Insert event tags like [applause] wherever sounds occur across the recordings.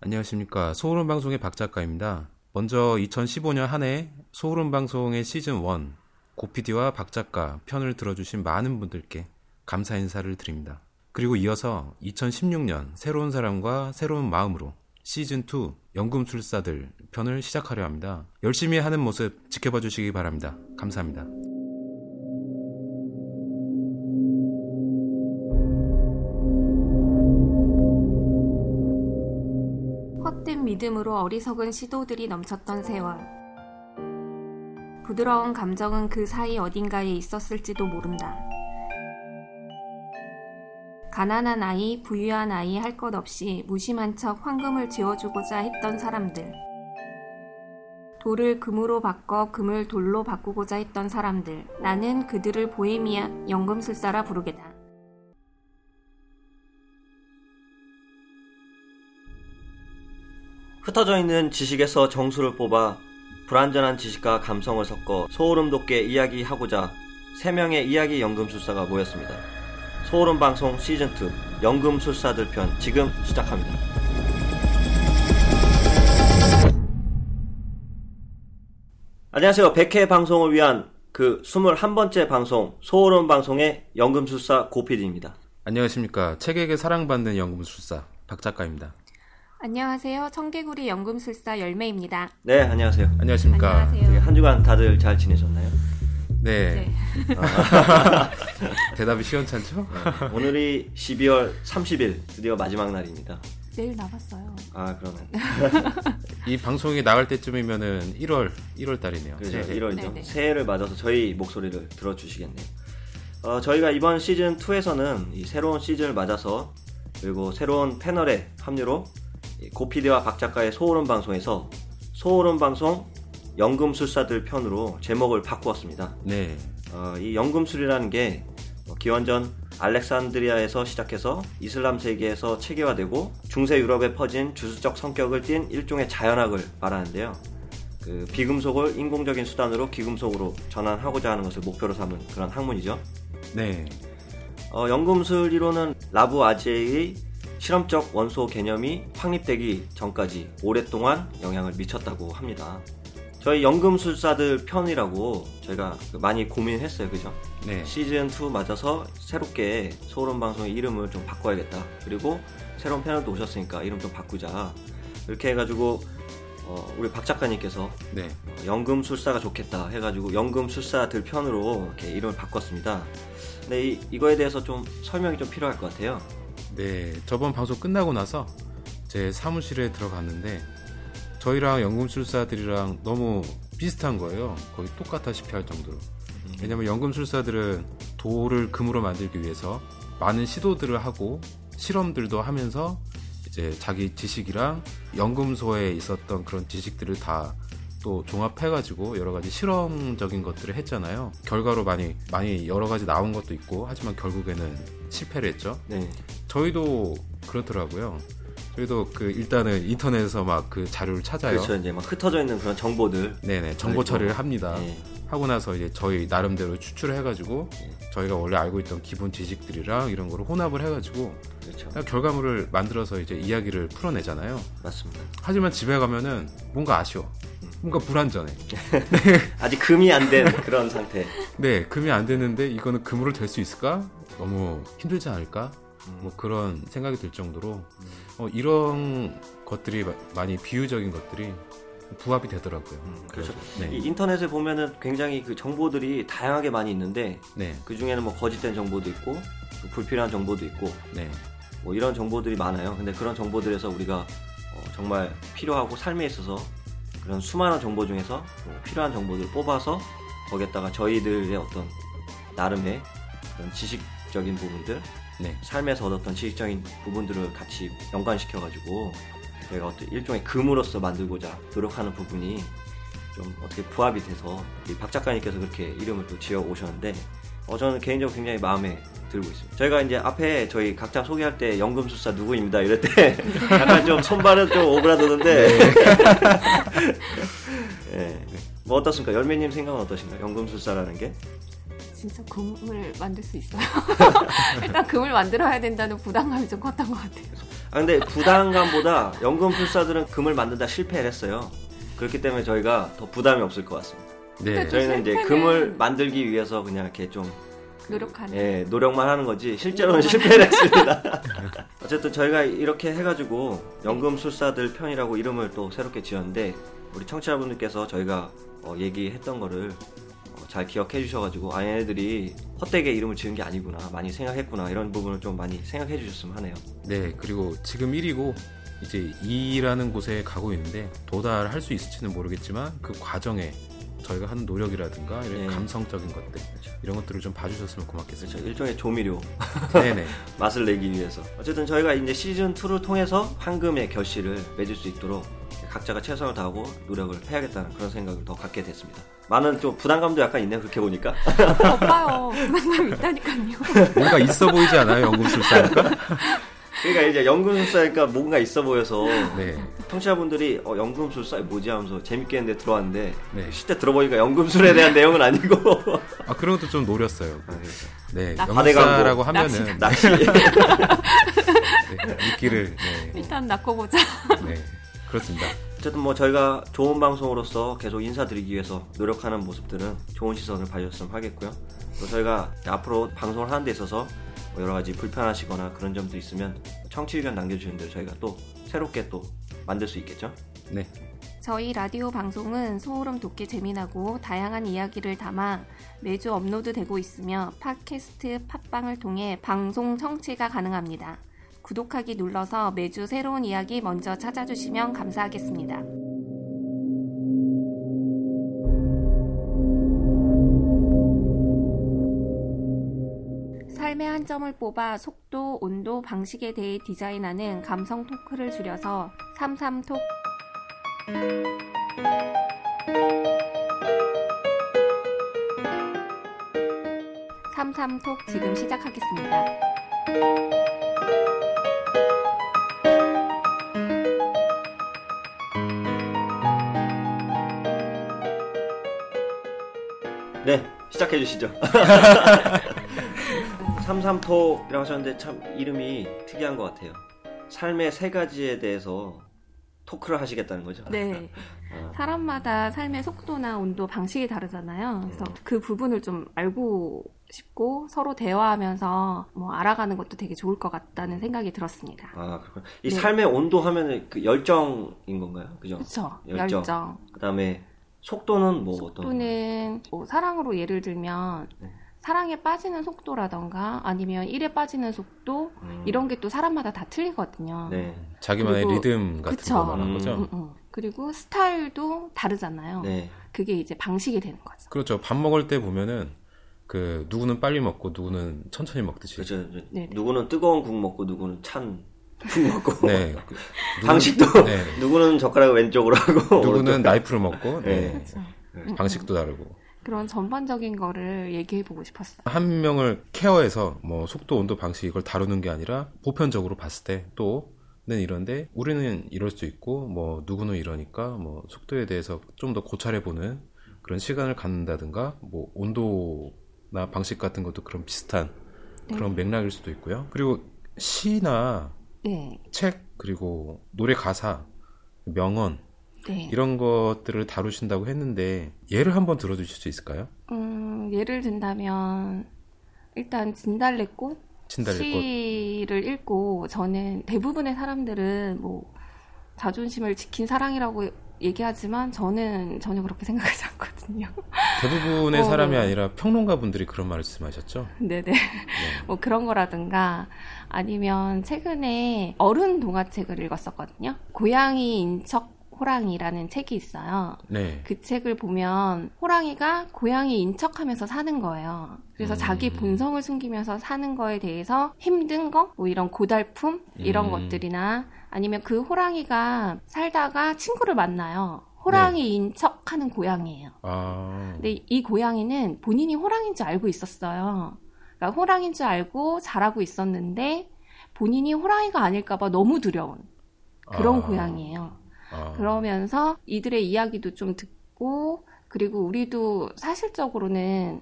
안녕하십니까. 소울음 방송의 박 작가입니다. 먼저 2015년 한 해 소울음 방송의 시즌 1 고피디와 박 작가 편을 들어주신 많은 분들께 감사 인사를 드립니다. 그리고 이어서 2016년 새로운 사람과 새로운 마음으로 시즌 2 연금술사들 편을 시작하려 합니다. 열심히 하는 모습 지켜봐 주시기 바랍니다. 감사합니다. 믿음으로 어리석은 시도들이 넘쳤던 세월. 부드러운 감정은 그 사이 어딘가에 있었을지도 모른다. 가난한 아이, 부유한 아이 할 것 없이 무심한 척 황금을 지어주고자 했던 사람들. 돌을 금으로 바꿔 금을 돌로 바꾸고자 했던 사람들. 나는 그들을 보헤미아 연금술사라 부르게다. 흩어져 있는 지식에서 정수를 뽑아 불완전한 지식과 감성을 섞어 소름 돋게 이야기하고자 3명의 이야기 연금술사가 모였습니다. 소름 방송 시즌2 연금술사들 편 지금 시작합니다. 안녕하세요. 100회 방송을 위한 그 21번째 방송 소름 방송의 연금술사 고피디입니다. 안녕하십니까. 책에게 사랑받는 연금술사 박 작가입니다. 안녕하세요. 청개구리 연금술사 열매입니다. 네, 안녕하세요. 안녕하십니까. 안녕하세요. 한 주간 다들 잘 지내셨나요? 네. [laughs] 대답이 시원찮죠? 오늘이 12월 30일 드디어 마지막 날입니다. 내일 나갔어요. 아 그러면 이 방송이 나갈 때쯤이면은 1월 1월 달이네요. 그죠 네. 1월이죠. 네네. 새해를 맞아서 저희 목소리를 들어주시겠네요. 어, 저희가 이번 시즌 2에서는 이 새로운 시즌을 맞아서 그리고 새로운 패널의 합류로 이 고피디와 박 작가의 소오름 방송에서 소오름 방송 연금술사들 편으로 제목을 바꾸었습니다. 네. 어, 이 연금술이라는 게 어, 기원전 알렉산드리아에서 시작해서 이슬람 세계에서 체계화되고 중세 유럽에 퍼진 주술적 성격을 띤 일종의 자연학을 말하는데요. 그 비금속을 인공적인 수단으로 기금속으로 전환하고자 하는 것을 목표로 삼은 그런 학문이죠. 네. 어, 연금술 이론은 라부 아제의 실험적 원소 개념이 확립되기 전까지 오랫동안 영향을 미쳤다고 합니다. 저희 연금술사들 편이라고 저희가 많이 고민했어요, 그죠? 네. 시즌 2 맞아서 새롭게 소름 방송의 이름을 좀 바꿔야겠다. 그리고 새로운 패널도 오셨으니까 이름 좀 바꾸자. 이렇게 해가지고 어, 우리 박 작가님께서 네. 어, 연금술사가 좋겠다 해가지고 연금술사들 편으로 이렇게 이름을 바꿨습니다. 근데 이, 이거에 대해서 좀 설명이 좀 필요할 것 같아요. 네, 저번 방송 끝나고 나서 제 사무실에 들어갔는데 저희랑 연금술사들이랑 너무 비슷한 거예요. 거의 똑같다시피 할 정도로. 왜냐면 연금술사들은 돌을 금으로 만들기 위해서 많은 시도들을 하고 실험들도 하면서 이제 자기 지식이랑 연금소에 있었던 그런 지식들을 다 또 종합해가지고 여러 가지 실험적인 것들을 했잖아요. 결과로 많이 많이 여러 가지 나온 것도 있고 하지만 결국에는 실패를 했죠. 네. 저희도 그렇더라고요. 저희도 그 일단은 인터넷에서 막 그 자료를 찾아요. 그렇죠. 이제 막 흩어져 있는 그런 정보들. 네네 정보 처리를 합니다. 네. 하고 나서 이제 저희 나름대로 추출을 해가지고 저희가 원래 알고 있던 기본 지식들이랑 이런 거를 혼합을 해가지고 그렇죠. 결과물을 만들어서 이제 이야기를 풀어내잖아요. 맞습니다. 하지만 집에 가면은 뭔가 아쉬워. 뭔가 불안전해. [laughs] 아직 금이 안 된 그런 상태. 네, 금이 안 되는데 이거는 금으로 될 수 있을까? 너무 힘들지 않을까? 음. 뭐 그런 생각이 들 정도로 어, 이런 것들이 마- 많이 비유적인 것들이 부합이 되더라고요. 그렇죠. 네. 이 인터넷에 보면은 굉장히 그 정보들이 다양하게 많이 있는데 네, 그 중에는 뭐 거짓된 정보도 있고 또 불필요한 정보도 있고 네, 뭐 이런 정보들이 많아요. 근데 그런 정보들에서 우리가 어, 정말 필요하고 삶에 있어서 그런 수많은 정보 중에서 뭐 필요한 정보들을 뽑아서 거기에다가 저희들의 어떤 나름의 그런 지식적인 부분들, 네, 삶에서 얻었던 지식적인 부분들을 같이 연관시켜가지고 저희가 어떤 일종의 금으로서 만들고자 노력하는 부분이 좀 어떻게 부합이 돼서 이박 작가님께서 그렇게 이름을 또 지어 오셨는데 어, 저는 개인적으로 굉장히 마음에 들고 있습니다. 저희가 이제 앞에 저희 각자 소개할 때 연금술사 누구입니다 이럴 때 [laughs] 약간 좀 손발은 좀 오그라드는데 예. [laughs] 뭐 어떻습니까? 열매님 생각은 어떠신가요? 연금술사라는 게? 진짜 금을 만들 수 있어요. [laughs] 일단 금을 만들어야 된다는 부담감이 좀 컸던 것 같아요. 아 근데 부담감보다 연금술사들은 금을 만든다 실패를 했어요. 그렇기 때문에 저희가 더 부담이 없을 것 같습니다. 네. 저희는 이제 금을 만들기 위해서 그냥 이렇게 좀 노력하는. 예, 노력만 하는 거지 실제로는 실패를 했습니다. [laughs] 어쨌든 저희가 이렇게 해가지고 연금술사들 편이라고 이름을 또 새롭게 지었는데 우리 청취자분들께서 저희가 어, 얘기했던 거를 어, 잘 기억해 주셔가지고 아 얘네들이 헛되게 이름을 지은 게 아니구나 많이 생각했구나 이런 부분을 좀 많이 생각해 주셨으면 하네요. 네, 그리고 지금 1위고 이제 2라는 곳에 가고 있는데 도달할 수 있을지는 모르겠지만 그 과정에 저희가 하는 노력이라든가 이런 네. 감성적인 것들 이런 것들을 좀 봐주셨으면 그렇죠. 고맙겠습니다. 일종의 조미료 [laughs] 네네. 맛을 내기 위해서 어쨌든 저희가 이제 시즌 2를 통해서 황금의 결실을 맺을 수 있도록 각자가 최선을 다하고 노력을 해야겠다는 그런 생각을 더 갖게 됐습니다. 많은 좀 부담감도 약간 있네요. 그렇게 보니까. [laughs] 오빠요. 부담감 있다니까요. 뭔가 있어 보이지 않아요? 연금술사니까? [laughs] 그러니까 이제 연금술사니까 뭔가 있어 보여서 네. 청취자분들이 어, 연금술사 뭐지 하면서 재밌게 했는데 들어왔는데 네. 실제 들어보니까 연금술에 대한 내용은 아니고 아, 그런 것도 좀 노렸어요. 네. 나- 연금술사라고 바대광고. 하면은 낚시. 네, 미끼를 네. 일단 낳고 보자. 네. 그렇습니다. 어쨌든 뭐 저희가 좋은 방송으로서 계속 인사드리기 위해서 노력하는 모습들은 좋은 시선을 봐주셨으면 하겠고요. 또 저희가 앞으로 방송을 하는 데 있어서 뭐 여러 가지 불편하시거나 그런 점도 있으면 청취 의견 남겨주시는 대로 저희가 또 새롭게 또 만들 수 있겠죠. 네. 저희 라디오 방송은 소름 돋게 재미나고 다양한 이야기를 담아 매주 업로드되고 있으며 팟캐스트 팟빵을 통해 방송 청취가 가능합니다. 구독하기 눌러서 매주 새로운 이야기 먼저 찾아주시면 감사하겠습니다. 삶의 한 점을 뽑아 속도, 온도, 방식에 대해 디자인하는 감성 토크를 줄여서 삼삼톡 삼삼톡 지금 시작하겠습니다. 네, 시작해 주시죠. [laughs] 삼삼토라고 하셨는데 참 이름이 특이한 것 같아요. 삶의 세 가지에 대해서 토크를 하시겠다는 거죠. 네. 아, [laughs] 사람마다 삶의 속도나 온도, 방식이 다르잖아요. 그래서 그 부분을 좀 알고 싶고 서로 대화하면서 뭐 알아가는 것도 되게 좋을 것 같다는 생각이 들었습니다. 아, 그렇군. 이 네. 삶의 온도 하면은 그 열정인 건가요? 그죠? 그렇죠. 열정. 열정. 그다음에 속도는 뭐 어떤? 속도는 뭐 사랑으로 예를 들면 네. 사랑에 빠지는 속도라던가 아니면 일에 빠지는 속도 음, 이런 게 또 사람마다 다 틀리거든요. 네, 자기만의 그리고- 리듬 같은 그쵸. 거 말하는 거죠. 음, 음. 그리고 스타일도 다르잖아요. 네, 그게 이제 방식이 되는 거죠. 그렇죠. 밥 먹을 때 보면은 그 누구는 빨리 먹고 누구는 천천히 먹듯이. 그렇죠. 네. 누구는 뜨거운 국 먹고 누구는 찬 국 먹고. 네. [laughs] 방식도 네. 누구는 젓가락을 왼쪽으로 하고 누구는 오른쪽- [laughs] 나이프를 먹고 네. 그렇죠. 음, 방식도 다르고 그런 전반적인 거를 얘기해 보고 싶었어요. 한 명을 케어해서 뭐 속도, 온도, 방식 이걸 다루는 게 아니라 보편적으로 봤을 때 또는 이런데 우리는 이럴 수 있고 뭐 누구는 이러니까 뭐 속도에 대해서 좀 더 고찰해 보는 그런 시간을 갖는다든가 뭐 온도나 방식 같은 것도 그런 비슷한 그런 맥락일 수도 있고요. 그리고 시나 네. 책 그리고 노래 가사 명언 네. 이런 것들을 다루신다고 했는데 예를 한번 들어주실 수 있을까요? 음, 예를 든다면 일단 진달래꽃 진달래꽃 시를 읽고 저는 대부분의 사람들은 뭐 자존심을 지킨 사랑이라고 얘기하지만 저는 전혀 그렇게 생각하지 않거든요. 대부분의 [laughs] 어, 사람이 네. 아니라 평론가 분들이 그런 말씀하셨죠. 네네. [laughs] 뭐 그런 거라든가 아니면 최근에 어른 동화책을 읽었었거든요. 고양이 인척 호랑이라는 책이 있어요. 네. 그 책을 보면 호랑이가 고양이 인 척하면서 사는 거예요. 그래서 음. 자기 본성을 숨기면서 사는 거에 대해서 힘든 거, 뭐 이런 고달픔 이런 음. 것들이나 아니면 그 호랑이가 살다가 친구를 만나요. 호랑이 인척하는 고양이에요. 아, 근데 이 고양이는 본인이 호랑이인 줄 알고 있었어요. 그러니까 호랑이인 줄 알고 자라고 있었는데 본인이 호랑이가 아닐까봐 너무 두려운 그런 아. 고양이에요. 아. 그러면서 이들의 이야기도 좀 듣고 그리고 우리도 사실적으로는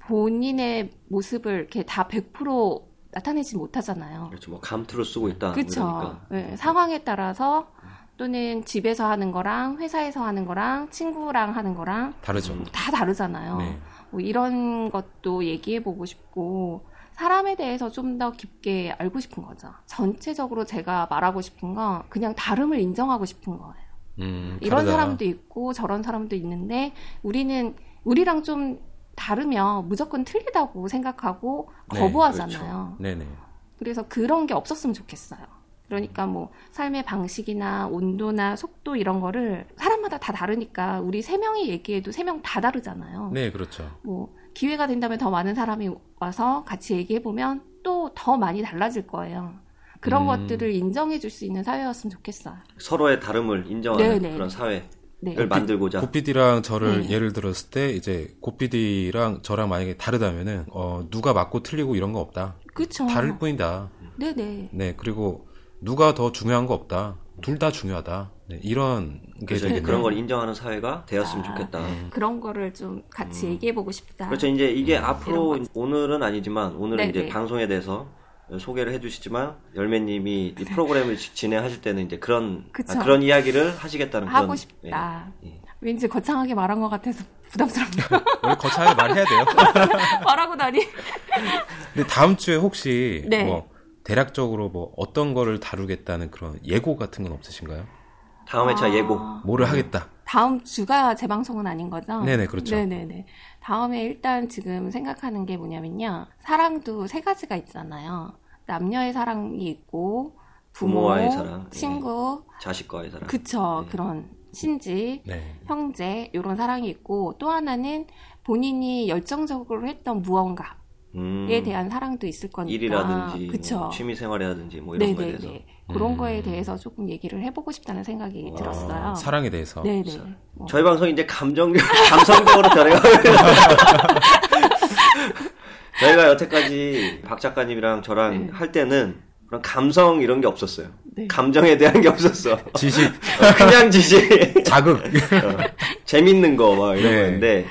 본인의 모습을 이렇게 다 100% 나타내지 못하잖아요. 그렇죠. 뭐 감투를 쓰고 있다. 그렇죠. 네, 상황에 따라서 또는 집에서 하는 거랑 회사에서 하는 거랑 친구랑 하는 거랑 다르죠. 다 다르잖아요. 네. 뭐 이런 것도 얘기해 보고 싶고 사람에 대해서 좀 더 깊게 알고 싶은 거죠. 전체적으로 제가 말하고 싶은 건 그냥 다름을 인정하고 싶은 거예요. 음, 이런. 사람도 있고 저런 사람도 있는데 우리는 우리랑 좀 다르면 무조건 틀리다고 생각하고 네, 거부하잖아요. 네네. 그래서 그런 게 없었으면 좋겠어요. 그러니까 뭐 삶의 방식이나 온도나 속도 이런 거를 사람마다 다 다르니까 우리 세 명이 얘기해도 세 명 다 다르잖아요. 네, 그렇죠. 뭐 기회가 된다면 더 많은 사람이 와서 같이 얘기해 보면 또 더 많이 달라질 거예요. 그런 음. 것들을 인정해 줄 수 있는 사회였으면 좋겠어요. 서로의 다름을 인정하는 네, 그런 네. 사회를 네. 만들고자. 고피디랑 저를 네. 예를 들었을 때 이제 고피디랑 저랑 만약에 다르다면은 어, 누가 맞고 틀리고 이런 거 없다. 그렇죠. 다를 뿐이다. 네네. 네, 그리고 누가 더 중요한 거 없다. 둘 다 중요하다. 네, 이런 게 그래서 이제 되겠네요. 그런 걸 인정하는 사회가 되었으면 아, 좋겠다. 그런 거를 좀 같이 얘기해 보고 싶다. 그렇죠. 이제 이게 앞으로 이런 오늘은 아니지만 오늘은 네, 이제 네. 방송에 대해서 소개를 해주시지만 열매님이 이 프로그램을 지- 진행하실 때는 이제 그런. 아, 그런 이야기를 하시겠다는 하고 그런, 싶다. 예, 예. 왠지 거창하게 말한 것 같아서 부담스럽네요. 원래 거창하게 말해야 돼요. [laughs] 말하고 나니. 근데 다음 주에 혹시 네. 뭐 대략적으로 뭐 어떤 거를 다루겠다는 그런 예고 같은 건 없으신가요? 다음 회차 아. 예고. 뭐를 하겠다. 다음 주가 재 방송은 아닌 거죠? 네네, 그렇죠. 네네네. 다음에 일단 지금 생각하는 게 뭐냐면요. 사랑도 세 가지가 있잖아요. 남녀의 사랑이 있고, 부모, 부모와의 사랑, 친구, 자식과의 사랑. 그쵸. 네. 그런 신지, 네. 형제, 이런 사랑이 있고, 또 하나는 본인이 열정적으로 했던 무언가 에 음, 대한 사랑도 있을 거니까. 일이라든지 그쵸. 뭐 취미 생활이라든지 뭐 이런 거에 대해서. 그런 음. 거에 대해서 조금 얘기를 해보고 싶다는 생각이 와, 들었어요. 사랑에 대해서. 네네. 뭐. 저희 방송 이제 감정 [laughs] 감성적으로 변해가고 [laughs] 저희가 여태까지 박 작가님이랑 저랑 네. 할 때는 그런 감성 이런 게 없었어요. 네. 감정에 대한 게 없었어. 지식, 그냥 지식, [laughs] 자극. 어, 재밌는 거 막 이런 네. 거였는데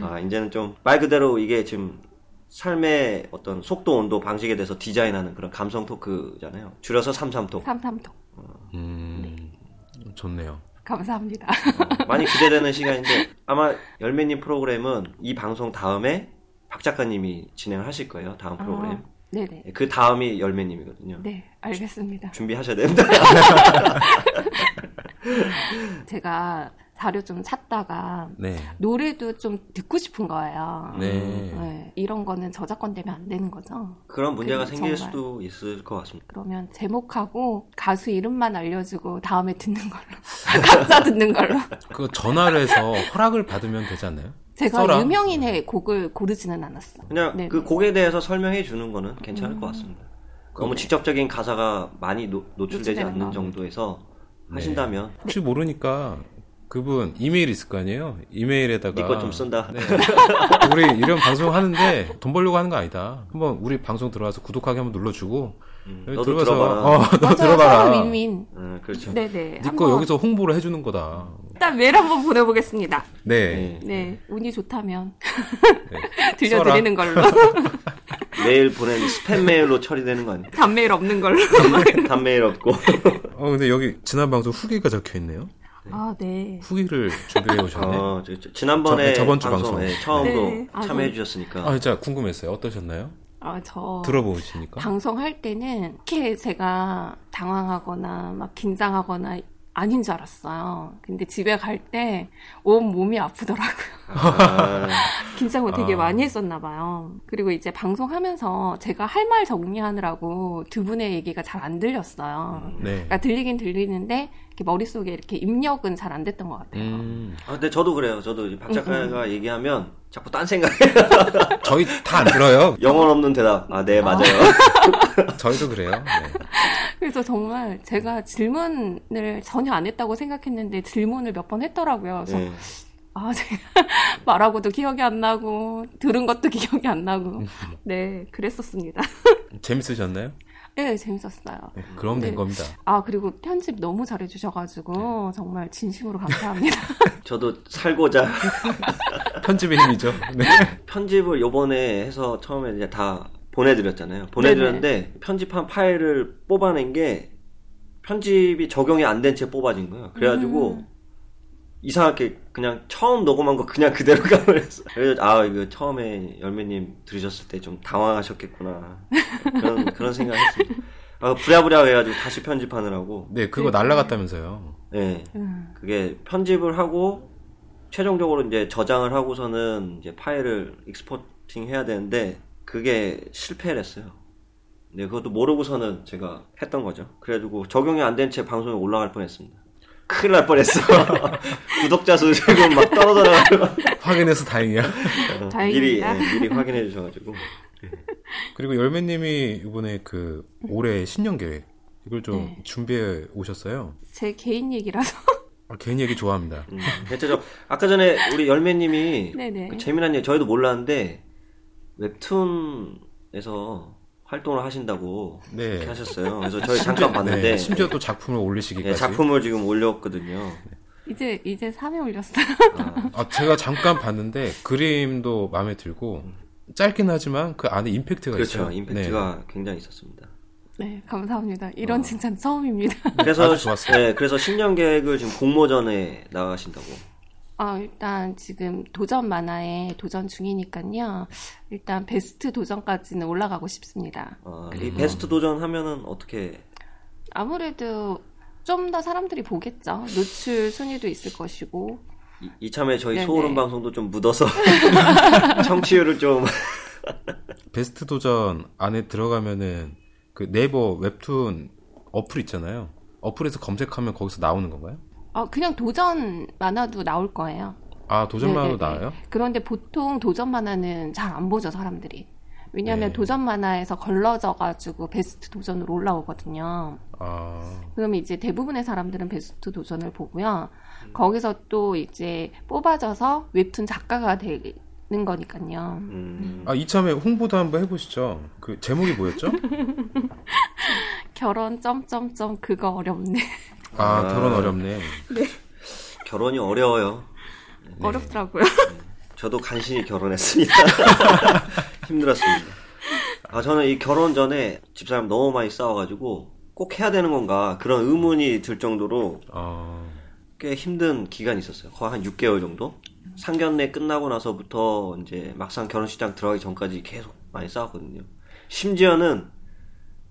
아 이제는 좀 말 그대로 이게 지금 삶의 어떤 속도, 온도, 방식에 대해서 디자인하는 그런 감성 토크잖아요. 줄여서 삼삼톡. 삼삼톡. 음, 좋네요. 감사합니다. 어, 많이 기대되는 시간인데 아마 열매님 프로그램은 이 방송 다음에 박 작가님이 진행을 하실 거예요. 다음 프로그램. 아, 네네. 그 다음이 열매님이거든요. 네, 알겠습니다. 준비하셔야 됩니다. [laughs] 제가 자료 좀 찾다가 네. 노래도 좀 듣고 싶은 거예요. 네. 네, 이런 거는 저작권 때문에 안 되는 거죠. 그런 문제가 그, 생길 정말. 수도 있을 것 같습니다. 그러면 제목하고 가수 이름만 알려주고 다음에 듣는 걸로. [laughs] 각자 듣는 걸로. 그 전화를 해서 허락을 받으면 되지 않나요? 제가 써라. 유명인의 곡을 고르지는 않았어. 그냥 네, 그 네. 곡에 대해서 설명해 주는 거는 괜찮을 음. 것 같습니다. 너무 직접적인 가사가 많이 노, 노출되지 노출되는 않는 거. 정도에서 네. 하신다면 혹시 모르니까 그분 이메일 있을 거 아니에요? 이메일에다가 네거좀 쓴다. 네. 우리 이런 방송 하는데 돈 벌려고 하는 거 아니다. 한번 우리 방송 들어와서 구독하기 한번 눌러주고 음, 너도 들어가서 들어봐라. 어, 너. 들어봐라. 윈윈. 음, 그렇죠. 네네. 네거 여기서 홍보를 해주는 거다. 일단 메일 한번 보내보겠습니다. 네. 네. 네, 운이 좋다면 네. [laughs] 들려드리는 걸로. [laughs] 메일 보낸 스팸 메일로 처리되는 거 아니에요? 단메일 없는 걸로. [laughs] 단메일 없고. 어 근데 여기 지난 방송 후기가 적혀 있네요. 아, 네. 후기를 준비해 오셨네. 어, 저, 저, 지난번에 저- 저번 주 방송, 방송. 예, 처음으로 네. 아, 참여해 네. 주셨으니까. 아 진짜 궁금했어요. 어떠셨나요? 아, 저. 들어보시니까. 방송할 때는 이렇게 제가 당황하거나 막 긴장하거나 아닌 줄 알았어요. 근데 집에 갈 때 온 몸이 아프더라고요. 아, [laughs] 긴장을 되게 아. 많이 했었나 봐요. 그리고 이제 방송하면서 제가 할 말 정리하느라고 두 분의 얘기가 잘 안 들렸어요. 네. 그러니까 들리긴 들리는데 이렇게 머릿속에 이렇게 입력은 잘 안 됐던 것 같아요. 음, 아, 근데 저도 그래요. 저도 박 작가가 얘기하면 자꾸 딴 생각해. 저희 다 안 들어요. [laughs] 영혼 없는 대답. 아, 네, 맞아요. [laughs] 저희도 그래요. 네. 그래서 정말 제가 질문을 전혀 안 했다고 생각했는데 질문을 몇 번 했더라고요. 그래서 네. 아, [laughs] 제가 말하고도 기억이 안 나고 들은 것도 [laughs] 기억이 안 나고 [laughs] 네 그랬었습니다. 재밌으셨나요? 네 재밌었어요. 네, 그럼 된 네. 겁니다. 아 그리고 편집 너무 잘해주셔가지고 정말 진심으로 감사합니다. 저도 살고자 편집의 힘이죠. 네. 편집을 요번에 해서 처음에 이제 다 보내드렸잖아요. 보내드렸는데 편집한 파일을 뽑아낸 게 편집이 적용이 안 된 채 뽑아진 거예요. 그래가지고 음. 이상하게 그냥 처음 녹음한 거 그냥 그대로 [laughs] 가버렸어. 그래서 아 이거 처음에 열매님 들으셨을 때 좀 당황하셨겠구나 그런 [laughs] 그런 생각했습니다. 아, 부랴부랴 해가지고 다시 편집하느라고. 네, 그거 날라갔다면서요. 네, 음. 그게 편집을 하고 최종적으로 이제 저장을 하고서는 이제 파일을 익스포팅 해야 되는데 그게 실패를 했어요. 네, 그것도 모르고서는 제가 했던 거죠. 그래가지고 적용이 안 된 채 방송에 올라갈 뻔했습니다. 큰일 날 뻔했어. [laughs] 구독자 수 지금 막 떨어져가지고 [laughs] 확인해서 다행이야. 어, 미리. 예, 미리 확인해 주셔가지고 그리고 열매님이 이번에 그 올해 신년 계획 이걸 좀 네. 준비해 오셨어요. 제 개인 얘기라서. 아, 개인 얘기 좋아합니다. 음, 대체적 아까 전에 우리 열매님이 [laughs] 네네. 그 재미난 얘기 저희도 몰랐는데 웹툰에서 활동을 하신다고 네. 하셨어요. 그래서 저희 잠깐 봤는데 네, 심지어 또 작품을 올리시기까지. 예, 작품을 지금 올렸거든요. 이제 이제 3회 올렸어요. 아, 아, 제가 잠깐 봤는데 그림도 마음에 들고 짧긴 하지만 그 안에 임팩트가 그렇죠. 있어요. 임팩트가 굉장히 있었습니다. 네, 감사합니다. 이런 칭찬 처음입니다. 그래서 아주 좋았어요. 네, 그래서 신년 계획을 지금 공모전에 나가신다고. 아, 일단 지금 도전 만화에 도전 중이니까요. 일단 베스트 도전까지는 올라가고 싶습니다. 아, 이 베스트 도전 하면은 어떻게 아무래도 좀 더 사람들이 보겠죠. 노출 순위도 있을 것이고. 이, 이참에 저희 네네. 소오름 방송도 좀 묻어서 [laughs] 청취율을 좀 베스트 도전 안에 들어가면은 그 네이버 웹툰 어플 있잖아요. 어플에서 검색하면 거기서 나오는 건가요? 아, 그냥 도전 만화도 나올 거예요. 아 도전 만화도 네네네. 나와요? 그런데 보통 도전 만화는 잘 안 보죠, 사람들이. 왜냐하면 네. 도전 만화에서 걸러져가지고 베스트 도전으로 올라오거든요. 아 그러면 이제 대부분의 사람들은 베스트 도전을 보고요. 거기서 또 이제 뽑아져서 웹툰 작가가 되는 거니까요. 음, 아, 이참에 홍보도 한번 해보시죠. 그 제목이 뭐였죠? [laughs] 결혼 점점점 그거 어렵네. 아, 아. 결혼 어렵네. 결혼이 어려워요. 어렵더라고요. 저도 간신히 결혼했습니다. [laughs] 힘들었습니다. 아, 저는 이 결혼 전에 집사람 너무 많이 싸워가지고 꼭 해야 되는 건가 그런 의문이 들 정도로 아, 꽤 힘든 기간이 있었어요. 거의 한 6개월 정도? 상견례 끝나고 나서부터 이제 막상 결혼식장 들어가기 전까지 계속 많이 싸웠거든요. 심지어는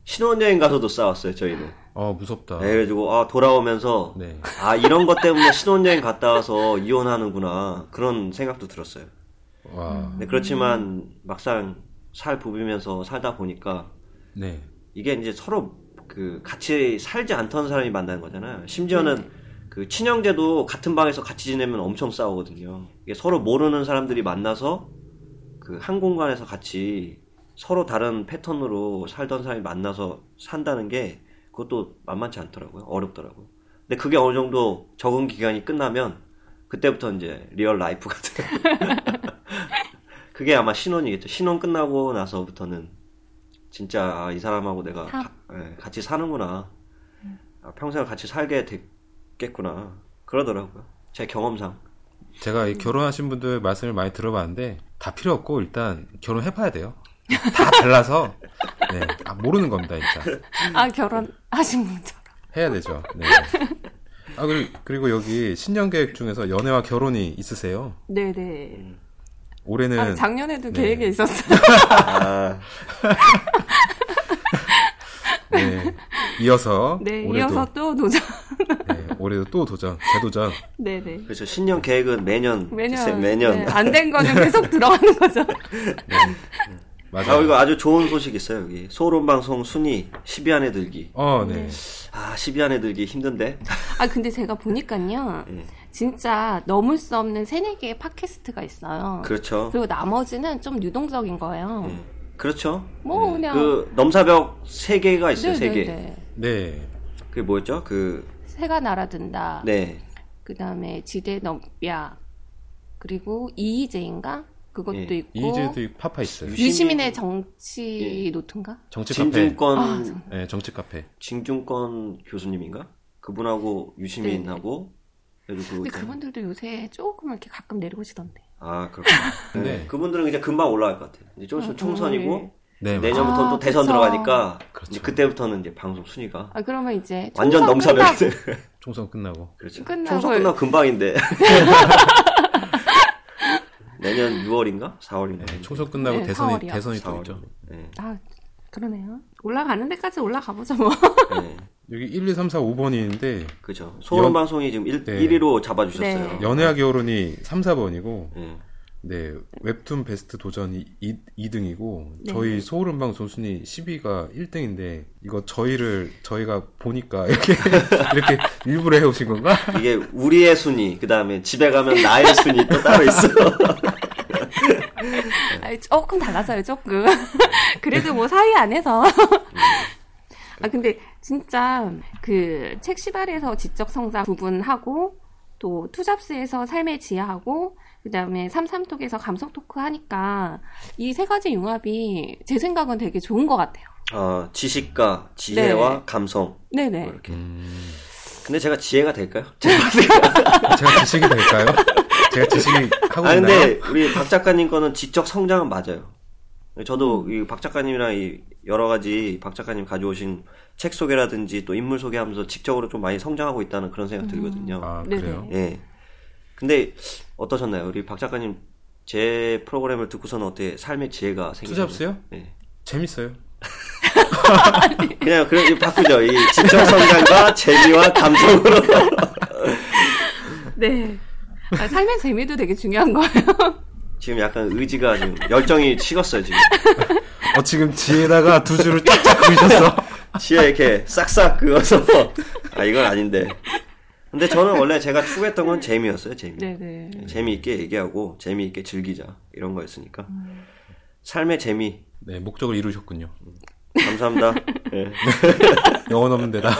신혼여행 가서도 싸웠어요, 저희는. 어 무섭다. 네, 그래가지고, 아, 돌아오면서, 네. 아, 이런 것 때문에 신혼여행 갔다 와서 이혼하는구나. 그런 생각도 들었어요. 와, 네, 그렇지만 막상 살 부비면서 살다 보니까 네. 이게 이제 서로 그 같이 살지 않던 사람이 만나는 거잖아요. 심지어는 그 친형제도 같은 방에서 같이 지내면 엄청 싸우거든요. 이게 서로 모르는 사람들이 만나서 그 한 공간에서 같이 서로 다른 패턴으로 살던 사람이 만나서 산다는 게 그것도 만만치 않더라고요. 어렵더라고요. 근데 그게 어느 정도 적응 기간이 끝나면 그때부터 이제 real life가 돼요. [laughs] 그게 아마 신혼이겠죠. 신혼 끝나고 나서부터는 진짜 아, 이 사람하고 내가 사- 가- 예, 같이 사는구나. 아, 평생 같이 살게 됐겠구나. 그러더라고요. 제 경험상. 제가 이 결혼하신 분들 말씀을 많이 들어봤는데 다 필요 없고 일단 결혼해봐야 돼요. 다 달라서 네. 아, 모르는 겁니다, 진짜. 아 결혼하신 분처럼. 해야 되죠. 네. 아 그리고, 그리고 여기 신년 계획 중에서 연애와 결혼이 있으세요? 네네. 올해는 아, 작년에도 네. 계획에 있었어요. 아, [laughs] 네. 이어서 네, 올해도 이어서 또 도전. 네, 올해도 또 도전, 재도전. 네 네. 그렇죠. 신년 계획은 매년. 매년 매년. 네, 안된 거는 계속 들어가는 거죠. 맞아요. 아, 이거 아주 좋은 소식 있어요, 여기. 소론 방송 순위 10위 안에 들기. 어, 네. 아, 10위 안에 들기 힘든데? 아 근데 제가 보니까요, 예. 진짜 넘을 수 없는 세네 개의 팟캐스트가 있어요. 그렇죠. 그리고 나머지는 좀 유동적인 거예요. 예. 그렇죠. 뭐 예. 그냥 그 넘사벽 3개가 있어요, 세 3개. 네네네. 네. 그게 뭐였죠? 그, 새가 날아든다. 네. 그 다음에 지대 넘야 그리고 이희재인가 그것도 예, 있고 이제도 파파 있어요. 유시- 유시민의 정치 예. 노트인가? 정치 카페. 진중권, 아, 네, 정치 카페. 진중권 교수님인가? 그분하고 유시민하고 그리고 그 근데 그분들도 요새 조금 이렇게 가끔 내려오시던데. 아 그렇구나. [laughs] 네. 네. 그분들은 이제 금방 올라갈 것 같아요. 이제 좀 있으면 어, 총선이고 어, 네, 내년부터 아, 또 대선 그쵸. 들어가니까 그렇죠. 이제 그때부터는 이제 방송 순위가 아 그러면 이제 완전 넘사벽. 총선 끝나고. 그렇죠. 끝나고- 총선 끝나고 금방인데. [laughs] [laughs] 내년 6월인가? 4월인가? 네, 총선 끝나고 네, 대선이 4월이요. 대선이 또 있죠. 네. 아 그러네요. 올라가는 데까지 올라가 보죠 뭐. 네. 여기 1, 2, 3, 4, 5번이는데 그죠. 연- 방송이 지금 1, 네. 1위로 잡아주셨어요. 네. 연애와 결혼이 3, 4번이고 네. 네, 웹툰 베스트 도전이 2, 2등이고 네. 저희 소울음 방송 순위 10위가 1등인데 이거 저희를 저희가 보니까 이렇게 [laughs] 이렇게 일부러 해 오신 건가? 이게 우리의 순위, 그 다음에 집에 가면 나의 순위 또 따로 있어. [laughs] 아니, 조금 달라져요, 조금. [laughs] 그래도 뭐 사회 안에서. 아, 근데 진짜 그 책 시발에서 지적 성장 부분하고 또 투잡스에서 삶의 지하하고 그다음에 삼삼톡에서 감성 토크 하니까 이 세 가지 융합이 제 생각은 되게 좋은 것 같아요. 어, 지식과 지혜와 네. 감성. 네네. 뭐 이렇게. 음, 근데 제가 지혜가 될까요? [laughs] 제가 지식이 될까요? 제가 지식이 [laughs] 하고 아 있나요? 근데 우리 박 작가님 거는 지적 성장은 맞아요. 저도 이 박 작가님이랑 이 여러 가지 박 작가님 가져오신 책 소개라든지 또 인물 소개하면서 지적으로 좀 많이 성장하고 있다는 그런 생각 들거든요. 아 네네. 그래요? 예. 근데 어떠셨나요? 우리 박 작가님 제 프로그램을 듣고서는 어떻게 삶의 지혜가 생기나요? 투잡스요? 네. 재밌어요. [laughs] 그냥 그래 이거 바꾸죠. 이 지적 성장과 재미와 감성으로. [laughs] 네. 아, 삶의 재미도 되게 중요한 거예요. [laughs] 지금 약간 의지가 지금 열정이 식었어요 지금. 어 지금 지에다가 두 줄을 쫙쫙 그으셨어. 지혜 이렇게 싹싹 그어서 아 이건 아닌데. 근데 저는 원래 제가 추구했던 건 재미였어요 재미. 네네. 재미있게 얘기하고 재미있게 즐기자 이런 거였으니까. 삶의 재미 네 목적을 이루셨군요. 감사합니다. 예. [laughs] 영혼 없는 데다.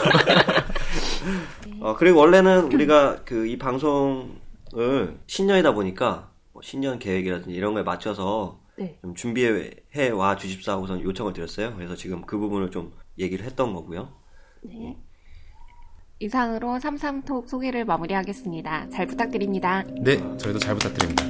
어, 그리고 원래는 우리가 그 이 방송 을 신년이다 보니까 뭐 신년 계획이라든지 이런 거에 맞춰서 네. 좀 준비해 와 주십사 하고선 요청을 드렸어요. 그래서 지금 그 부분을 좀 얘기를 했던 거고요. 네. 이상으로 삼삼톡 소개를 마무리하겠습니다. 잘 부탁드립니다. 네 저희도 잘 부탁드립니다.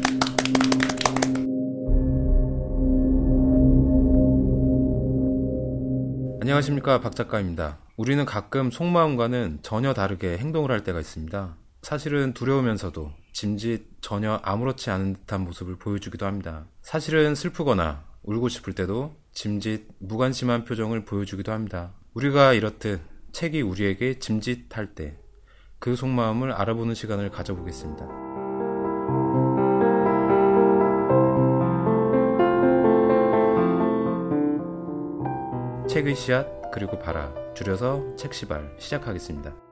안녕하십니까 박 작가입니다. 우리는 가끔 속마음과는 전혀 다르게 행동을 할 때가 있습니다. 사실은 두려우면서도 짐짓 전혀 아무렇지 않은 듯한 모습을 보여주기도 합니다. 사실은 슬프거나 울고 싶을 때도 짐짓 무관심한 표정을 보여주기도 합니다. 우리가 이렇듯 책이 우리에게 짐짓할 때 그 속마음을 알아보는 시간을 가져보겠습니다. 책의 씨앗 그리고 바라 줄여서 책시발 시작하겠습니다.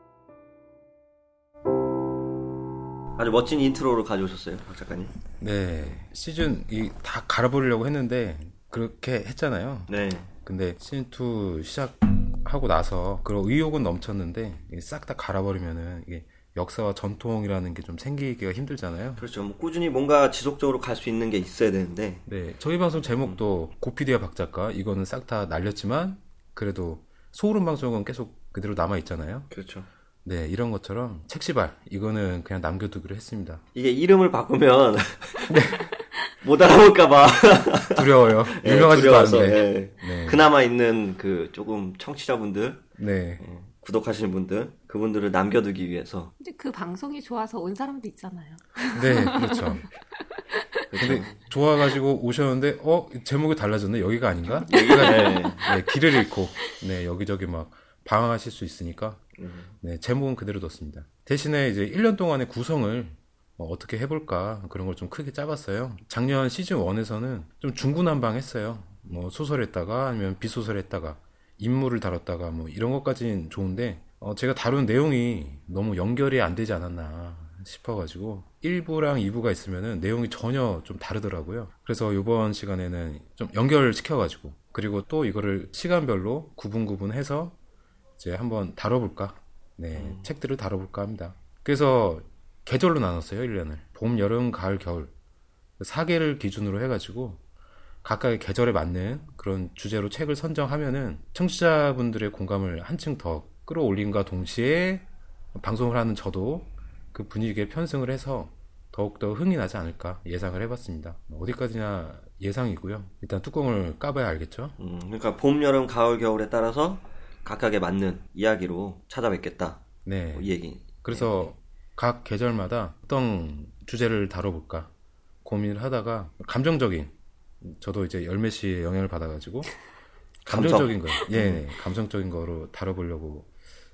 아주 멋진 intro를 가져오셨어요, 박 작가님. 네 시즌 이 다 갈아버리려고 했는데 그렇게 했잖아요. 네. 근데 시즌 2 시작하고 나서 그런 의욕은 넘쳤는데 싹 다 갈아버리면은 이게 역사와 전통이라는 게 좀 생기기가 힘들잖아요. 그렇죠. 뭐 꾸준히 뭔가 지속적으로 갈 수 있는 게 있어야 되는데 네, 저희 방송 제목도 고피디아 박 작가 이거는 싹 다 날렸지만 그래도 소오름 방송은 계속 그대로 남아 있잖아요. 그렇죠. 네, 이런 것처럼 책시발 이거는 그냥 남겨두기로 했습니다. 이게 이름을 바꾸면 [laughs] 못 알아볼까봐 [laughs] 두려워요. 예, 유명하지도 두려워서, 않은데. 예. 네, 그나마 있는 그 조금 청취자분들, 네, 어, 구독하시는 분들, 그분들을 남겨두기 위해서 근데 그 방송이 좋아서 온 사람도 있잖아요. 네, 그렇죠. 근데 좋아가지고 오셨는데 어 제목이 달라졌네 여기가 아닌가? 여기가 네. 네, 길을 잃고 네 여기저기 막 방황하실 수 있으니까 음. 네 제목은 그대로 뒀습니다. 대신에 이제 1년 동안의 구성을 어, 어떻게 해볼까 그런 걸 좀 크게 짜봤어요. 작년 시즌 1에서는 좀 중구난방했어요. 뭐 소설했다가 아니면 비소설했다가 인물을 다뤘다가 뭐 이런 것까지는 좋은데 어, 제가 다룬 내용이 너무 연결이 안 되지 않았나 싶어가지고 1부랑 2부가 있으면은 내용이 전혀 좀 다르더라고요. 그래서 이번 시간에는 좀 연결시켜가지고 그리고 또 이거를 시간별로 구분 구분해서 이제 한번 다뤄볼까. 네, 책들을 다뤄볼까 합니다. 그래서 계절로 나눴어요, 1년을. 봄, 여름, 가을, 겨울. 4개를 기준으로 해가지고 각각의 계절에 맞는 그런 주제로 책을 선정하면은 청취자분들의 공감을 한층 더 끌어올림과 동시에 방송을 하는 저도 그 분위기에 편승을 해서 더욱더 흥이 나지 않을까 예상을 해봤습니다. 어디까지나 예상이고요. 일단 뚜껑을 까봐야 알겠죠. 음, 그러니까 봄, 여름, 가을, 겨울에 따라서 각각에 맞는 이야기로 찾아뵙겠다. 네. 뭐 이 얘기. 그래서 각 계절마다 어떤 주제를 다뤄볼까 고민을 하다가 감정적인 저도 이제 열매 씨의 영향을 받아가지고 [laughs] 감정적인 거, 예, 네, 감성적인 거로 다뤄보려고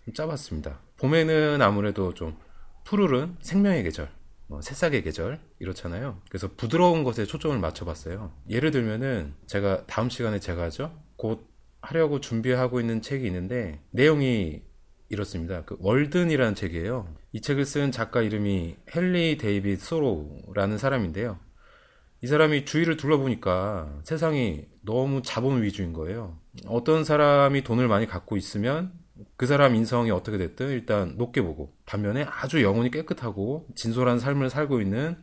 좀 짜봤습니다. 봄에는 아무래도 좀 푸르른 생명의 계절, 뭐 새싹의 계절 이렇잖아요. 그래서 부드러운 것에 초점을 맞춰봤어요. 예를 들면은 제가 다음 시간에 제가 하죠. 곧 하려고 준비하고 있는 책이 있는데 내용이 이렇습니다. 그 월든이라는 책이에요. 이 책을 쓴 작가 이름이 헨리 데이빗 소로라는 사람인데요. 이 사람이 주위를 둘러보니까 세상이 너무 자본 위주인 거예요. 어떤 사람이 돈을 많이 갖고 있으면 그 사람 인성이 어떻게 됐든 일단 높게 보고 반면에 아주 영혼이 깨끗하고 진솔한 삶을 살고 있는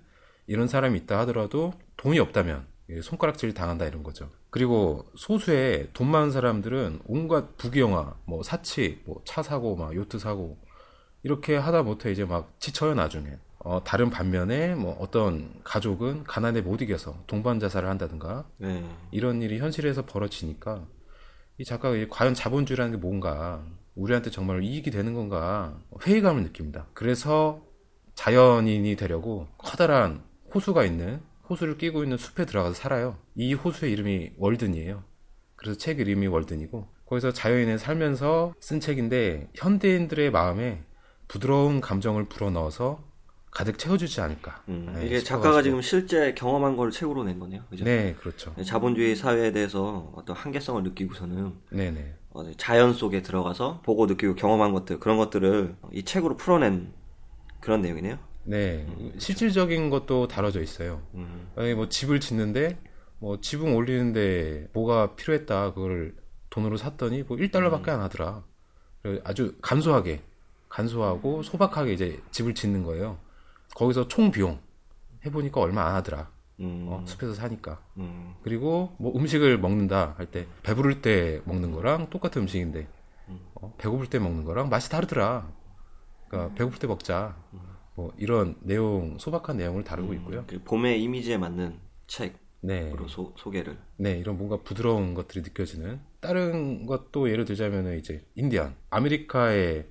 이런 사람이 있다 하더라도 돈이 없다면 손가락질 당한다 이런 거죠. 그리고 소수의 돈 많은 사람들은 온갖 부귀영화, 뭐 사치, 뭐 차 사고, 막 요트 사고 이렇게 하다 못해 이제 막 지쳐요 나중에. 어, 다른 반면에 뭐 어떤 가족은 가난에 못 이겨서 동반 자살을 한다든가 네. 이런 일이 현실에서 벌어지니까 이 작가가 과연 자본주의라는 게 뭔가 우리한테 정말 이익이 되는 건가 회의감을 느낍니다. 그래서 자연인이 되려고 커다란 호수가 있는 호수를 끼고 있는 숲에 들어가서 살아요. 이 호수의 이름이 월든이에요. 그래서 책 이름이 월든이고 거기서 자연인을 살면서 쓴 책인데 현대인들의 마음에 부드러운 감정을 불어넣어서 가득 채워주지 않을까. 음, 네, 이게 싶어가지고. 작가가 지금 실제 경험한 걸 책으로 낸 거네요. 그죠? 네, 그렇죠. 자본주의 사회에 대해서 어떤 한계성을 느끼고서는 네네. 어, 자연 속에 들어가서 보고 느끼고 경험한 것들 그런 것들을 이 책으로 풀어낸 그런 내용이네요. 네, 실질적인 것도 다뤄져 있어요. 음, 뭐 집을 짓는데 뭐 지붕 올리는데 뭐가 필요했다 그걸 돈으로 샀더니 뭐 1달러밖에 안 하더라. 그래서 아주 간소하게 간소하고 소박하게 이제 집을 짓는 거예요. 거기서 총 비용 해보니까 얼마 안 하더라. 음, 어, 숲에서 사니까. 음, 그리고 뭐 음식을 먹는다 할 때 배부를 때 먹는 거랑 똑같은 음식인데 어, 배고플 때 먹는 거랑 맛이 다르더라. 그러니까 배고플 때 먹자. 뭐 이런 내용 소박한 내용을 다루고 있고요. 그 봄의 이미지에 맞는 책으로 네. 소, 소개를. 네, 이런 뭔가 부드러운 것들이 느껴지는 다른 것도 예를 들자면은 이제 인디언 아메리카에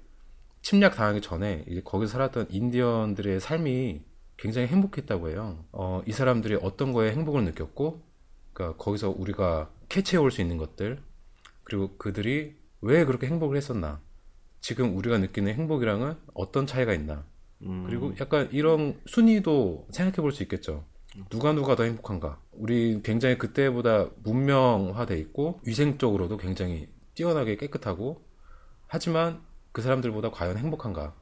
침략 당하기 전에 이제 거기서 살았던 인디언들의 삶이 굉장히 행복했다고 해요. 어, 이 사람들이 어떤 거에 행복을 느꼈고, 그러니까 거기서 우리가 캐치해 올 수 있는 것들, 그리고 그들이 왜 그렇게 행복을 했었나, 지금 우리가 느끼는 행복이랑은 어떤 차이가 있나, 음, 그리고 약간 이런 순위도 생각해 볼 수 있겠죠. 누가 누가 더 행복한가? 우리 굉장히 그때보다 문명화돼 있고 위생적으로도 굉장히 뛰어나게 깨끗하고 하지만 그 사람들보다 과연 행복한가?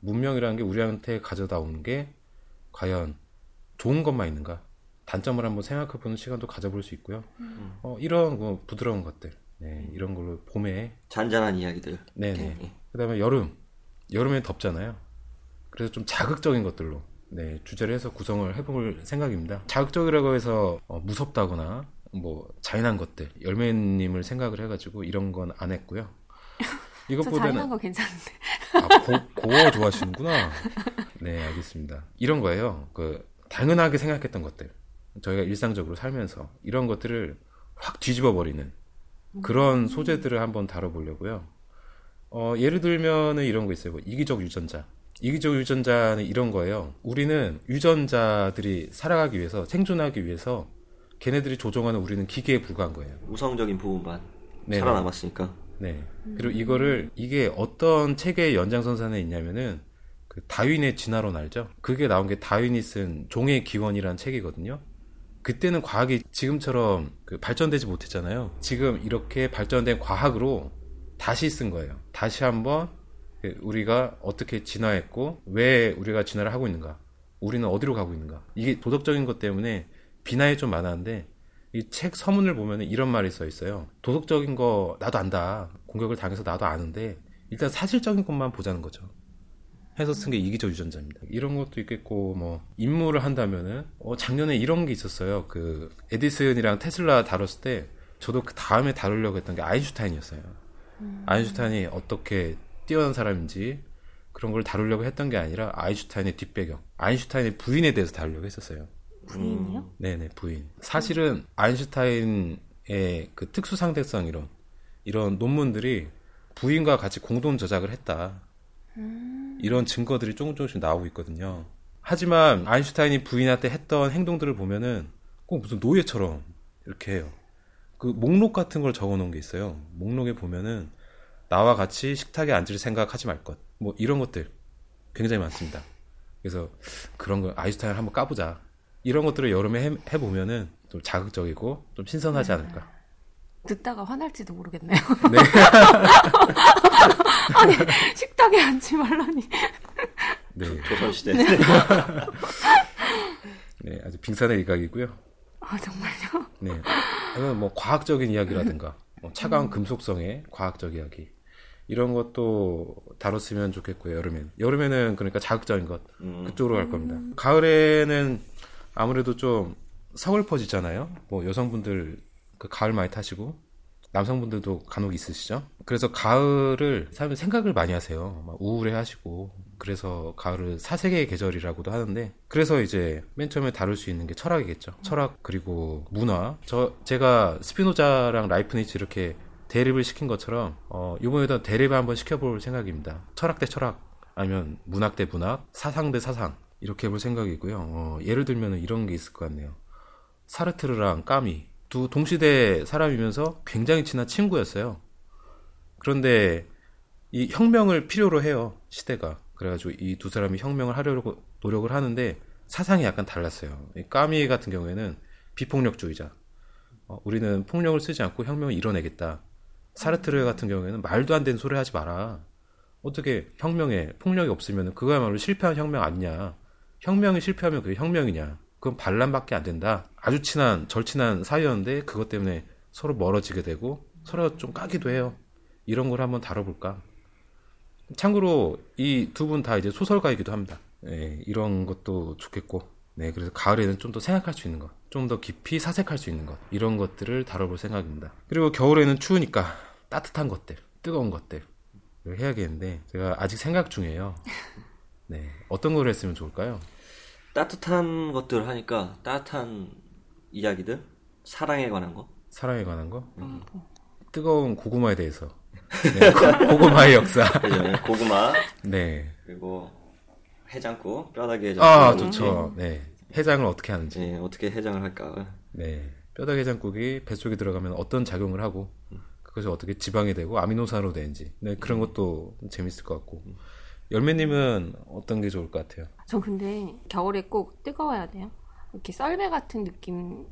문명이라는 게 우리한테 가져다 오는 게 과연 좋은 것만 있는가? 단점을 한번 생각해 보는 시간도 가져볼 수 있고요. 어, 이런 뭐 부드러운 것들, 네, 이런 걸로 봄에 잔잔한 이야기들. 네네. 네. 그다음에 여름. 여름엔 덥잖아요. 그래서 좀 자극적인 것들로 네, 주제를 해서 구성을 해볼 생각입니다. 자극적이라고 해서 어, 무섭다거나 뭐 잔인한 것들 열매님을 생각을 해가지고 이런 건 안 했고요. [laughs] 저 잔인한 이것보다는 거 괜찮은데. 아, 고, 고어 좋아하시는구나. 네, 알겠습니다. 이런 거예요. 그 당연하게 생각했던 것들. 저희가 일상적으로 살면서 이런 것들을 확 뒤집어 버리는 그런 소재들을 한번 다뤄보려고요. 어, 예를 들면은 이런 거 있어요. 뭐 이기적 유전자. 이기적 유전자는 이런 거예요. 우리는 유전자들이 살아가기 위해서 생존하기 위해서 걔네들이 조종하는 우리는 기계에 불과한 거예요. 우성적인 부분만 네네. 살아남았으니까. 네. 그리고 이거를 이게 어떤 책의 연장선상에 있냐면은 그 다윈의 진화론 알죠? 그게 나온 게 다윈이 쓴 종의 기원이라는 책이거든요. 그때는 과학이 지금처럼 그 발전되지 못했잖아요. 지금 이렇게 발전된 과학으로 다시 쓴 거예요. 다시 한번 그 우리가 어떻게 진화했고 왜 우리가 진화를 하고 있는가? 우리는 어디로 가고 있는가? 이게 도덕적인 것 때문에 비난이 좀 많았는데 이 책 서문을 보면 이런 말이 써 있어요. 도덕적인 거 나도 안다. 공격을 당해서 나도 아는데 일단 사실적인 것만 보자는 거죠. 해서 쓴 게 이기적 유전자입니다. 이런 것도 있겠고 뭐 임무를 한다면은 어, 작년에 이런 게 있었어요. 그 에디슨이랑 테슬라 다뤘을 때 저도 그 다음에 다루려고 했던 게 아인슈타인이었어요. 아인슈타인이 어떻게 뛰어난 사람인지 그런 걸 다루려고 했던 게 아니라 아인슈타인의 뒷배경, 아인슈타인의 부인에 대해서 다루려고 했었어요. 부인이요? 네네 부인. 사실은 아인슈타인의 그 특수 상대성 이론 이런 논문들이 부인과 같이 공동 저작을 했다. 이런 증거들이 조금 조금씩 나오고 있거든요. 하지만 아인슈타인이 부인한테 했던 행동들을 보면은 꼭 무슨 노예처럼 이렇게 해요. 그 목록 같은 걸 적어 놓은 게 있어요. 목록에 보면은 나와 같이 식탁에 앉을 생각하지 말 것. 뭐 이런 것들 굉장히 많습니다. 그래서 그런 거 아인슈타인을 한번 까보자. 이런 것들을 여름에 해, 해보면은 좀 자극적이고 좀 신선하지 않을까. 듣다가 화날지도 모르겠네요. 네. [laughs] 아니, 식탁에 앉지 말라니. 네. 조선시대. 네. 아주 빙산의 일각이고요. 아, 정말요? 네. 이건 뭐 과학적인 이야기라든가 뭐 차가운 금속성의 과학적 이야기 이런 것도 다뤘으면 좋겠고요. 여름엔 여름에는 그러니까 자극적인 것 음. 그쪽으로 갈 겁니다. 가을에는 아무래도 좀 서글퍼지잖아요. 뭐 여성분들 그 가을 많이 타시고 남성분들도 간혹 있으시죠. 그래서 가을을 사람들이 생각을 많이 하세요. 막 우울해하시고 그래서 가을을 사색의 계절이라고도 하는데 그래서 이제 맨 처음에 다룰 수 있는 게 철학이겠죠. 철학 그리고 문화. 저 제가 스피노자랑 라이프니츠 이렇게 대립을 시킨 것처럼 어 이번에도 대립을 한번 시켜볼 생각입니다. 철학 대 철학 아니면 문학 대 문학, 사상 대 사상 이렇게 해볼 생각이고요. 어, 예를 들면 이런 게 있을 것 같네요. 사르트르랑 까미 두 동시대 사람이면서 굉장히 친한 친구였어요. 그런데 이 혁명을 필요로 해요 시대가 그래가지고 이 두 사람이 혁명을 하려고 노력을 하는데 사상이 약간 달랐어요. 이 까미 같은 경우에는 비폭력주의자. 어, 우리는 폭력을 쓰지 않고 혁명을 이뤄내겠다. 사르트르 같은 경우에는 말도 안 되는 소리 하지 마라. 어떻게 혁명에 폭력이 없으면 그거야말로 실패한 혁명 아니냐. 혁명이 실패하면 그게 혁명이냐. 그건 반란밖에 안 된다. 아주 친한 절친한 사이였는데 그것 때문에 서로 멀어지게 되고 서로 좀 까기도 해요. 이런 걸 한번 다뤄볼까. 참고로 이 두 분 다 이제 소설가이기도 합니다. 예, 이런 것도 좋겠고. 네, 그래서 가을에는 좀 더 생각할 수 있는 것, 좀 더 깊이 사색할 수 있는 것, 이런 것들을 다뤄볼 생각입니다. 그리고 겨울에는 추우니까 따뜻한 것들, 뜨거운 것들, 을 해야겠는데, 제가 아직 생각 중이에요. [laughs] 네, 어떤 걸 했으면 좋을까요? 따뜻한 것들 하니까 따뜻한 이야기들, 사랑에 관한 거. 사랑에 관한 거? 뜨거운 고구마에 대해서. [laughs] 네, 고- 고구마의 역사. 그죠? 고구마 [laughs] 네. 그리고 해장국, 뼈다귀 해장국. 아, 좋죠. 네. 해장을 어떻게 하는지. 네, 어떻게 해장을 할까? 네. 뼈다귀 해장국이 뱃속에 들어가면 어떤 작용을 하고 그것이 어떻게 지방이 되고 아미노산으로 되는지 네, 그런 것도 재밌을 것 같고 열매님은 어떤 게 좋을 것 같아요? 전 근데 겨울에 꼭 뜨거워야 돼요. 이렇게 썰매 같은 느낌.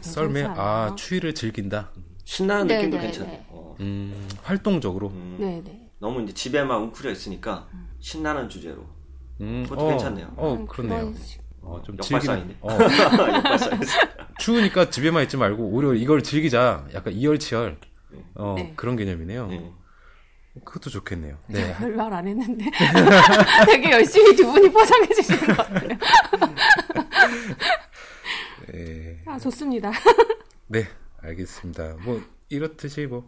썰매 아? 추위를 즐긴다. 신나는 네, 느낌도 네, 괜찮아요. 네. 어, 음, 활동적으로. 음, 네네. 너무 이제 집에만 웅크려 있으니까 신나는 주제로. 음, 그것도 괜찮네요. 어, 그렇네요. 그런 식- 어, 좀 역발상이네. 어. [laughs] 추우니까 집에만 있지 말고 오히려 이걸 즐기자. 약간 이열치열. 어, 네. 그런 개념이네요. 네. 그것도 좋겠네요. 네. 별말 안 했는데 [laughs] 되게 열심히 두 분이 포장해 주시는 것 같아요. [laughs] 네. 아 좋습니다. 네, 알겠습니다. 뭐 이렇듯이 뭐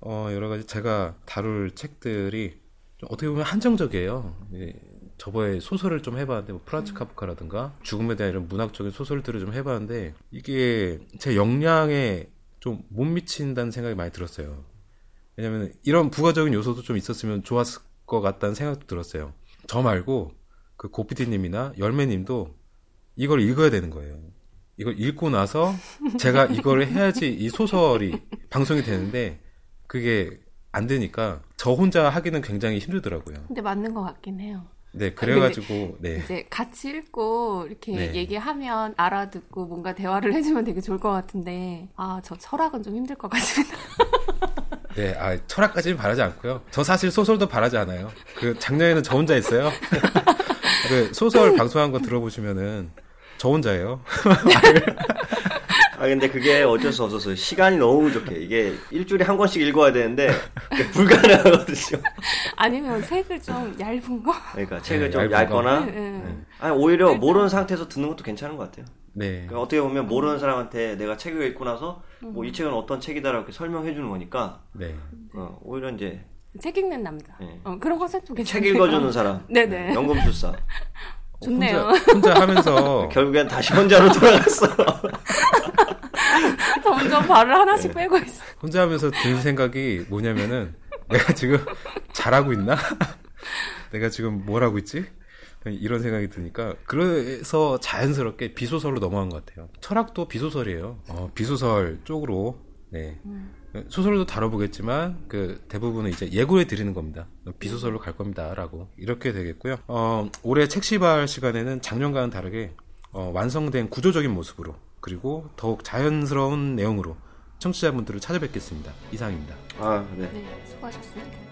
어, 여러 가지 제가 다룰 책들이 좀 어떻게 보면 한정적이에요. 예, 저번에 소설을 좀 해봤는데 뭐 프란츠 카프카라든가 죽음에 대한 이런 문학적인 소설들을 좀 해봤는데 이게 제 역량에 좀 못 미친다는 생각이 많이 들었어요. 왜냐면 이런 부가적인 요소도 좀 있었으면 좋았을 것 같다는 생각도 들었어요. 저 말고 그 고피디님이나 열매님도 이걸 읽어야 되는 거예요. 이걸 읽고 나서 제가 이거를 해야지 이 소설이 방송이 되는데 그게 안 되니까 저 혼자 하기는 굉장히 힘들더라고요. 근데 맞는 것 같긴 해요. 네, 그래가지고 네, 이제 같이 읽고 이렇게 네. 얘기하면 알아듣고 뭔가 대화를 해주면 되게 좋을 것 같은데 아 저 철학은 좀 힘들 것 같습니다. 네, 아 철학까지는 바라지 않고요. 저 사실 소설도 바라지 않아요. 그 작년에는 저 혼자 했어요. [laughs] 그 소설 방송한 거 들어보시면은 저 혼자예요. [laughs] 아 근데 그게 어쩔 수 없었어요. 시간이 너무 부족해. 이게 일주일에 한 권씩 읽어야 되는데 [laughs] 불가능하거든요. 아니면 책을 좀 얇은 거? 그러니까 책을 네, 좀 얇거나 네, 네. 아니 오히려 모르는 상태에서 듣는 것도 괜찮은 것 같아요. 네, 그러니까 어떻게 보면 모르는 사람한테 내가 책을 읽고 나서 뭐 이 책은 어떤 책이다라고 설명해 주는 거니까 네, 어, 오히려 이제 책 읽는 남자. 네. 어, 그런 컨셉도 책 괜찮네요. 읽어주는 사람. 네네. 연금술사. [laughs] 좋네요. 혼자, 혼자 하면서 [laughs] 결국엔 다시 혼자로 돌아갔어. [laughs] 점점 발을 하나씩 네. 빼고 있어. 혼자 하면서 든 생각이 뭐냐면은 내가 지금 잘하고 있나? [laughs] 내가 지금 뭘 하고 있지? 이런 생각이 드니까 그래서 자연스럽게 비소설로 넘어간 것 같아요. 철학도 비소설이에요. 어, 비소설 쪽으로 네. 소설도 다뤄보겠지만 그 대부분은 이제 예고해 드리는 겁니다. 비소설로 갈 겁니다라고 이렇게 되겠고요. 어, 올해 책시발 시간에는 작년과는 다르게 어, 완성된 구조적인 모습으로 그리고 더욱 자연스러운 내용으로 청취자분들을 찾아뵙겠습니다. 이상입니다. 아, 네. 네, 수고하셨습니다.